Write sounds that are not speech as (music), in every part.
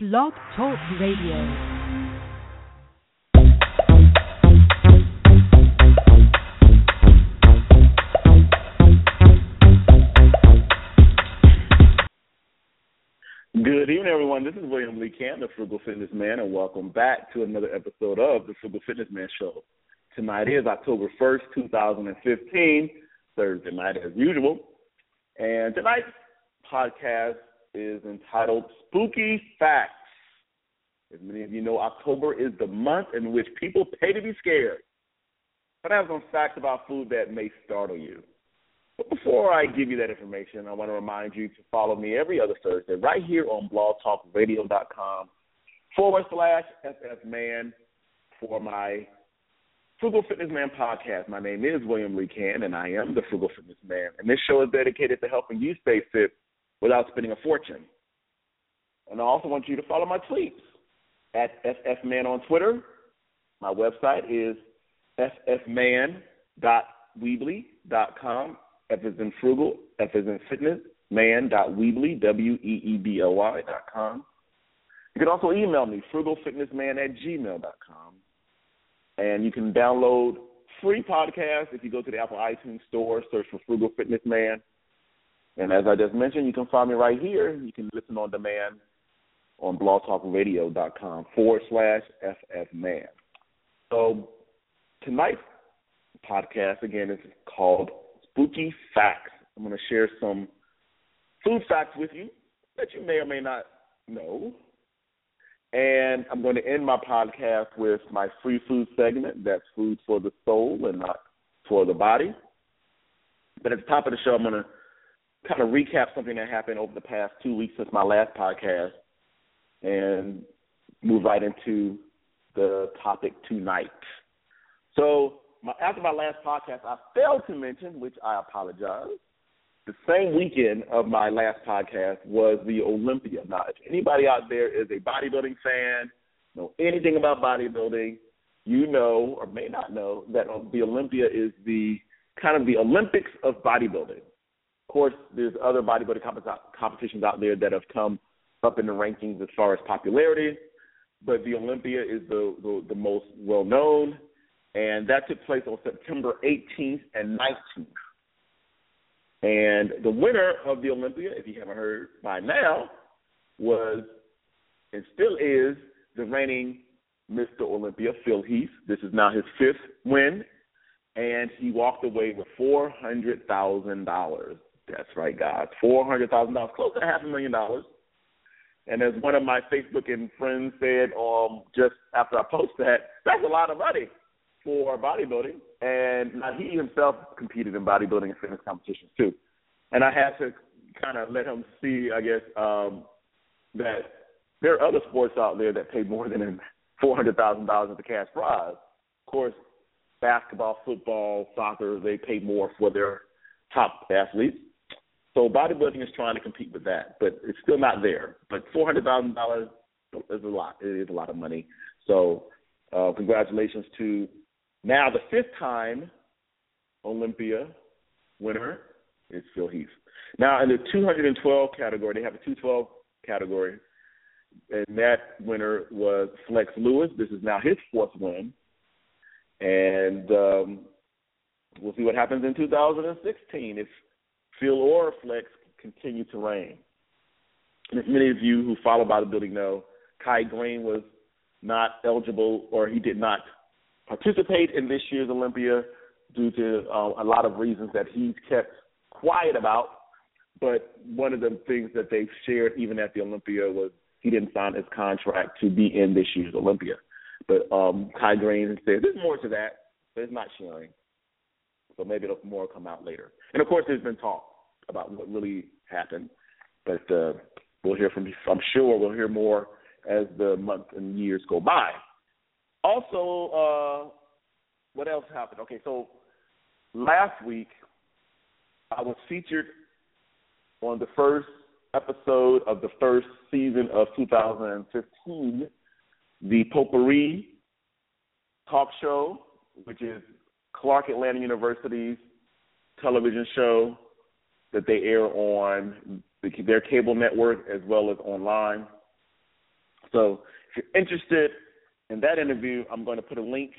Blog Talk Radio. Good evening, everyone. This is William Lee Camp, the Frugal Fitness Man, and welcome back to another episode of the Frugal Fitness Man Show. Tonight is October 1st, 2015, Thursday night as usual. And tonight's podcast is entitled Spooky Facts. As many of you know, October is the month in which people pay to be scared. But I have some facts about food that may startle you. But before I give you that information, I want to remind you to follow me every other Thursday right here on blogtalkradio.com forward slash FFman for my Frugal Fitness Man podcast. My name is William Lee Can, and I am the Frugal Fitness Man. And this show is dedicated to helping you stay fit without spending a fortune. And I also want you to follow my tweets at FFman on Twitter. My website is ffman.weebly.com. F is in frugal, F is in fitness, man.weebly, W-E-E-B-L-Y dot com. You can also email me, frugalfitnessman at gmail.com. And you can download free podcasts if you go to the Apple iTunes store, search for Frugal Fitness Man. And as I just mentioned, you can find me right here. You can listen on demand on blogtalkradio.com forward slash FFman. So tonight's podcast, again, is called Spooky Facts. I'm going to share some food facts with you that you may or may not know. And I'm going to end my podcast with my free food segment. That's food for the soul and not for the body. But at the top of the show, I'm going to kind of recap something that happened over the past two weeks since my last podcast and move right into the topic tonight. So, my, after my last podcast, I failed to mention, which I apologize, the same weekend of my last podcast was the Olympia. Now, if anybody out there is a bodybuilding fan, know anything about bodybuilding, you know or may not know that the Olympia is the kind of the Olympics of bodybuilding. Of course, there's other bodybuilding competitions out there that have come up in the rankings as far as popularity, but the Olympia is the, the, the most well known, and that took place on September 18th and 19th. And the winner of the Olympia, if you haven't heard by now, was and still is the reigning Mr. Olympia, Phil Heath. This is now his fifth win, and he walked away with four hundred thousand dollars. That's right, guys, four hundred thousand dollars, close to half a million dollars. And as one of my Facebook and friends said, um, just after I posted that, that's a lot of money for bodybuilding. And now he himself competed in bodybuilding and fitness competitions too. And I had to kind of let him see, I guess, um, that there are other sports out there that pay more than four hundred thousand dollars as a cash prize. Of course, basketball, football, soccer, they pay more for their top athletes. So bodybuilding is trying to compete with that, but it's still not there. But four hundred thousand dollars is a lot. It is a lot of money. So uh, congratulations to now the fifth time Olympia winner is Phil Heath. Now in the 212 category, they have a 212 category, and that winner was Flex Lewis. This is now his fourth win, and um, we'll see what happens in 2016 if reign. And as many of you who follow bodybuilding know, Kai Greene was not eligible or he did not participate in this year's Olympia due to uh, a lot of reasons that he's kept quiet about. But one of the things that they've shared even at the Olympia was he didn't sign his contract to be in this year's Olympia. But um, Kai Greene said there's more to that, but it's not sharing. So maybe it'll more come out later. And of course, there's been talk about what really happened, but uh, we'll hear from. I'm sure we'll hear more as the months and years go by. Also, uh, what else happened? Okay, so last week I was featured on the first episode of the first season of 2015, the Potpourri talk show, which is Clark Atlanta University's television show that they air on the, their cable network as well as online. So if you're interested in that interview, I'm going to put a link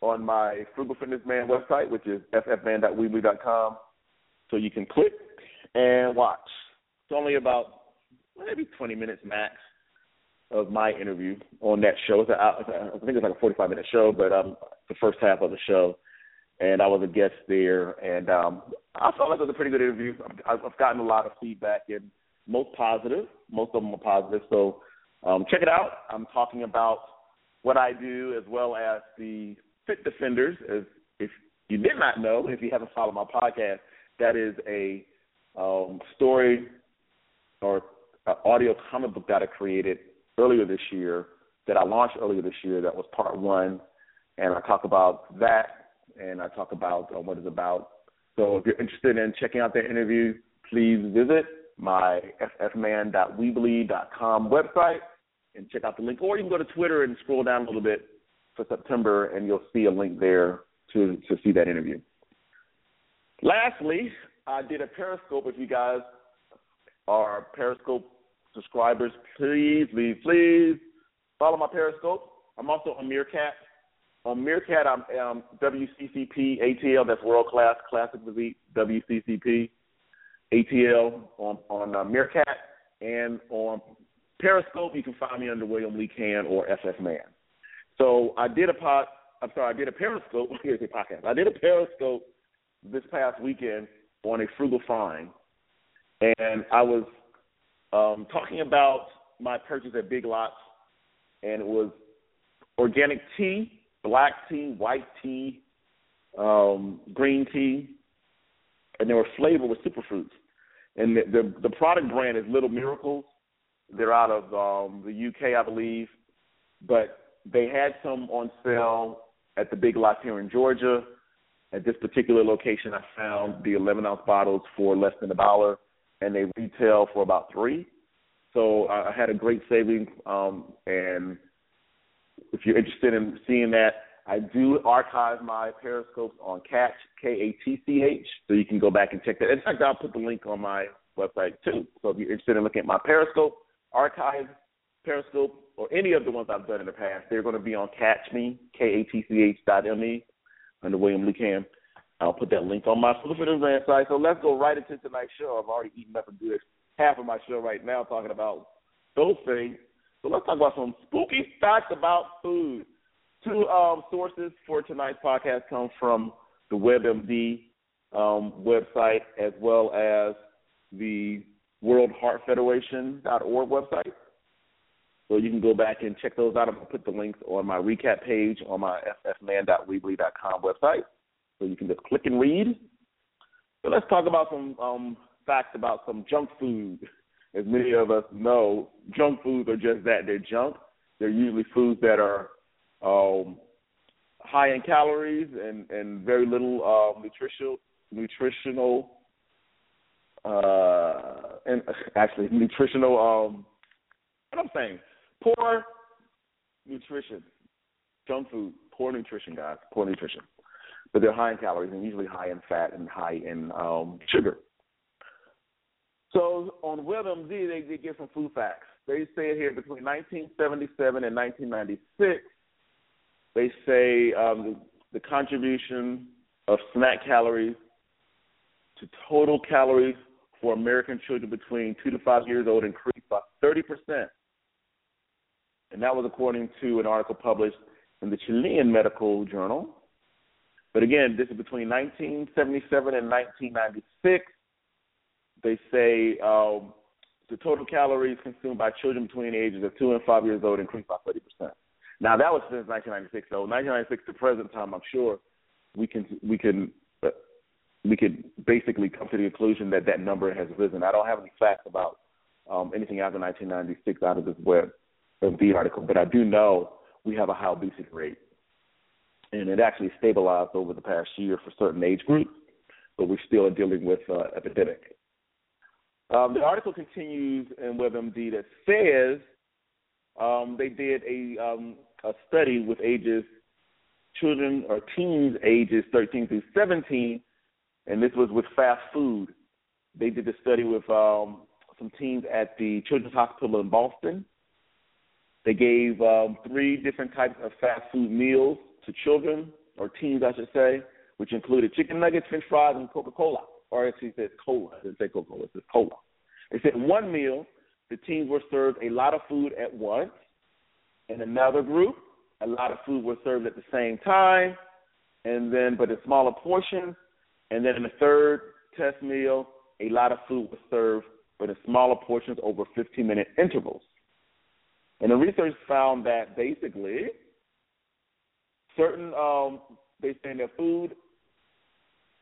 on my Frugal Fitness Man website, which is ffman.weebly.com, so you can click and watch. It's only about maybe 20 minutes max of my interview on that show. It's a, I think it's like a 45 minute show, but um, the first half of the show, and I was a guest there, and um, I felt like it was a pretty good interview. I've, I've gotten a lot of feedback, and most positive. Most of them are positive. So um, check it out. I'm talking about what I do as well as the Fit Defenders. As if you did not know, if you haven't followed my podcast, that is a um, story or audio comic book that I created earlier this year that I launched earlier this year. That was part one, and I talk about that, and I talk about uh, what it's about. So if you're interested in checking out that interview, please visit my ffman.weebly.com website and check out the link, or you can go to Twitter and scroll down a little bit for September, and you'll see a link there to to see that interview. Lastly, I did a Periscope. If you guys are Periscope subscribers, please, please, please follow my Periscope. I'm also on Meerkat. On Meerkat, I'm um, WCCP ATL. That's World Class Classic Physique WCCP ATL on on uh, Meerkat and on Periscope. You can find me under William Lee Can or FF Man. So I did a pod. I'm sorry, I did a Periscope. (laughs) Here's a podcast. I did a Periscope this past weekend on a frugal find, and I was um, talking about my purchase at Big Lots, and it was organic tea, black tea, white tea, um, green tea, and they were flavored with superfruits. And the, the the product brand is Little Miracles. They're out of um, the UK, I believe, but they had some on sale at the Big Lots here in Georgia. At this particular location, I found the 11 ounce bottles for less than a dollar, and they retail for about three. So I had a great savings. Um, and if you're interested in seeing that, I do archive my periscopes on Katch K A T C H, so you can go back and check that. In fact, I'll put the link on my website too. So if you're interested in looking at my periscope archive periscope or any of the ones I've done in the past, they're going to be on Katch Me K A T C H dot M E under William Lee Cam. I'll put that link on my Flippin' site. So let's go right into tonight's show. I've already eaten up a good half of my show right now talking about those things. So let's talk about some spooky facts about food. Two um, sources for tonight's podcast come from the WebMD um, website as well as the World Heart Federation.org website. So you can go back and check those out. I'm going to put the links on my recap page on my ffman.weebly.com website. So you can just click and read. So let's talk about some um, facts about some junk food. (laughs) As many of us know, junk foods are just that. They're junk. They're usually foods that are um, high in calories and, and very little uh, nutritional nutritional uh, and (laughs) actually nutritional um, what I'm saying poor nutrition, junk food, poor nutrition, guys, poor nutrition. But they're high in calories and usually high in fat and high in um, sugar. So on WebMD, they, did give some food facts. They say here between 1977 and 1996, they say um, the, the contribution of snack calories to total calories for American children between two to five years old increased by 30 percent, and that was according to an article published in the Chilean Medical Journal. But again, this is between 1977 and 1996 they say um, the total calories consumed by children between the ages of two and five years old increased by 30 percent. Now that was since 1996. So 1996 to present time, I'm sure we can we can uh, we could basically come to the conclusion that that number has risen. I don't have any facts about um, anything after 1996 out of this web of the article, but I do know we have a high obesity rate, and it actually stabilized over the past year for certain age groups, but we're still dealing with uh, epidemic. Um, the article continues in WebMD that says um, they did a, um, a study with ages children or teens ages 13 through 17, and this was with fast food. They did the study with um, some teens at the Children's Hospital in Boston, They gave um, three different types of fast food meals to children or teens, I should say, which included chicken nuggets, French fries, and Coca Cola. Or actually, says cola. It didn't say Coca Cola. It says cola. They said one meal, the teams were served a lot of food at once. In another group, a lot of food was served at the same time, and then but in smaller portions. And then in the third test meal, a lot of food was served, but in smaller portions over 15 minute intervals. And the research found that basically certain um, they say in their food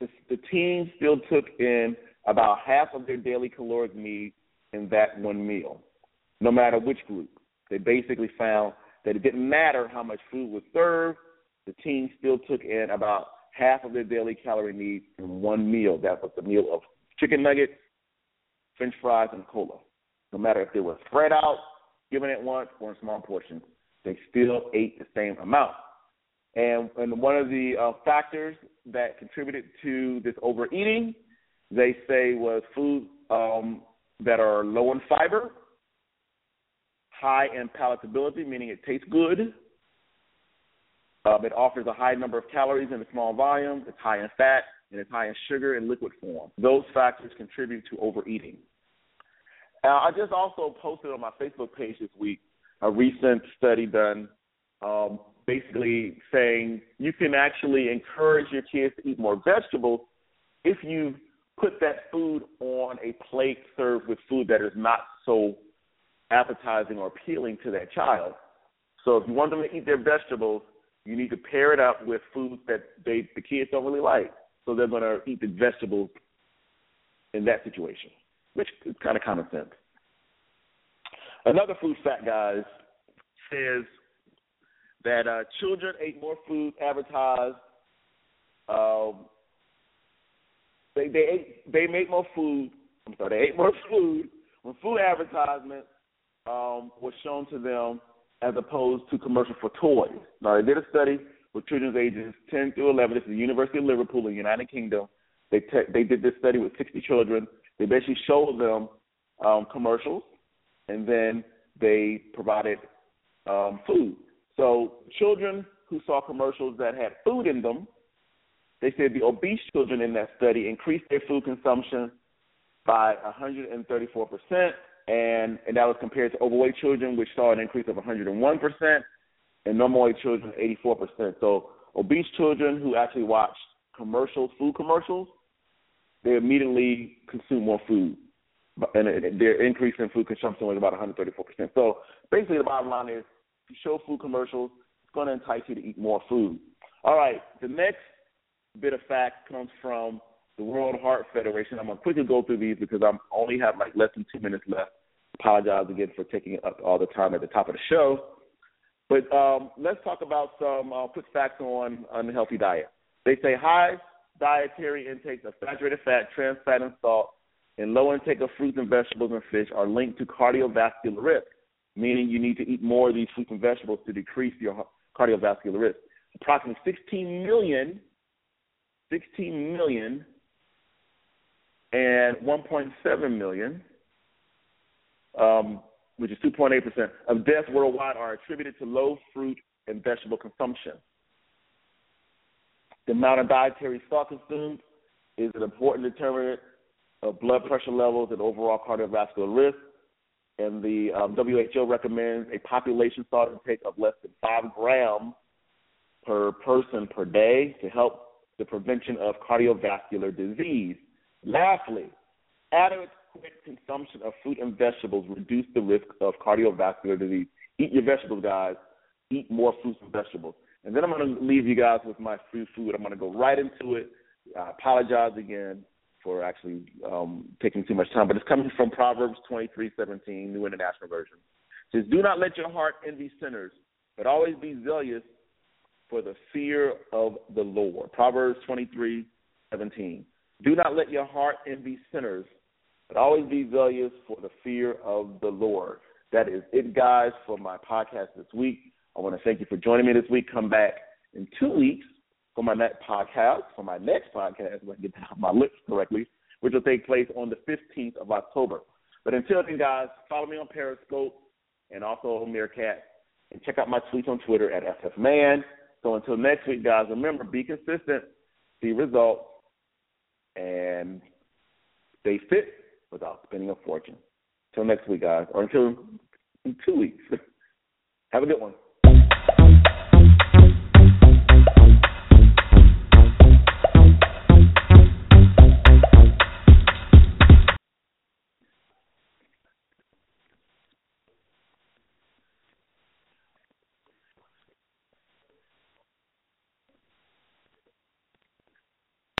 the, the teens still took in about half of their daily caloric need in that one meal, no matter which group. They basically found that it didn't matter how much food was served, the team still took in about half of their daily calorie needs in one meal. That was the meal of chicken nuggets, french fries, and cola. No matter if they were spread out, given at once, or in small portions, they still ate the same amount. And, and one of the uh, factors that contributed to this overeating, they say, was food um, that are low in fiber, high in palatability, meaning it tastes good. Um, it offers a high number of calories in a small volume. It's high in fat and it's high in sugar in liquid form. Those factors contribute to overeating. I just also posted on my Facebook page this week a recent study done um, basically saying you can actually encourage your kids to eat more vegetables if you put that food on a plate served with food that is not so appetizing or appealing to that child. So if you want them to eat their vegetables, you need to pair it up with foods that they the kids don't really like. So they're going to eat the vegetables in that situation, which is kind of common sense. Another food fact, guys, says that uh, children ate more food advertised. Um, they they ate they made more food. I'm sorry, they ate more (laughs) food when food advertisement um, was shown to them as opposed to commercial for toys. Now they did a study with children's ages 10 through 11. This is the University of Liverpool in the United Kingdom. They te- they did this study with 60 children. They basically showed them um, commercials, and then they provided um, food. So children who saw commercials that had food in them, they said the obese children in that study increased their food consumption by 134 percent, and and that was compared to overweight children, which saw an increase of 101 percent, and normal weight children 84 percent. So obese children who actually watched commercials, food commercials, they immediately consume more food, and their increase in food consumption was about 134 percent. So basically, the bottom line is show food commercials, it's going to entice you to eat more food. All right, the next bit of fact comes from the World Heart Federation. I'm going to quickly go through these because I only have like less than two minutes left. Apologize again for taking up all the time at the top of the show. But um, let's talk about some uh, quick facts on unhealthy diet. They say high dietary intake of saturated fat, trans fat, and salt, and low intake of fruits and vegetables and fish are linked to cardiovascular risk meaning you need to eat more of these fruits and vegetables to decrease your cardiovascular risk. Approximately 16 million, 16 million, and 1.7 million, um, which is 2.8 percent of deaths worldwide, are attributed to low fruit and vegetable consumption. The amount of dietary salt consumed is an important determinant of blood pressure levels and overall cardiovascular risk and the um, WHO recommends a population salt intake of less than five grams per person per day to help the prevention of cardiovascular disease. Lastly, adequate consumption of fruit and vegetables reduce the risk of cardiovascular disease. Eat your vegetables, guys. Eat more fruits and vegetables. And then I'm going to leave you guys with my free food. I'm going to go right into it. I apologize again for actually um, taking too much time, but it's coming from Proverbs 23:17, New International Version. It says, "Do not let your heart envy sinners, but always be zealous for the fear of the Lord." Proverbs 23:17. Do not let your heart envy sinners, but always be zealous for the fear of the Lord. That is it, guys, for my podcast this week. I want to thank you for joining me this week. Come back in two weeks for my next podcast, for my next podcast, if I get my lips correctly, which will take place on the 15th of October. But until then, guys, follow me on Periscope, and also on Meerkat. And check out my tweets on Twitter at FFMan. So until next week, guys, remember, be consistent, see results, and stay fit without spending a fortune. Until next week, guys, or until in two weeks. (laughs) Have a good one.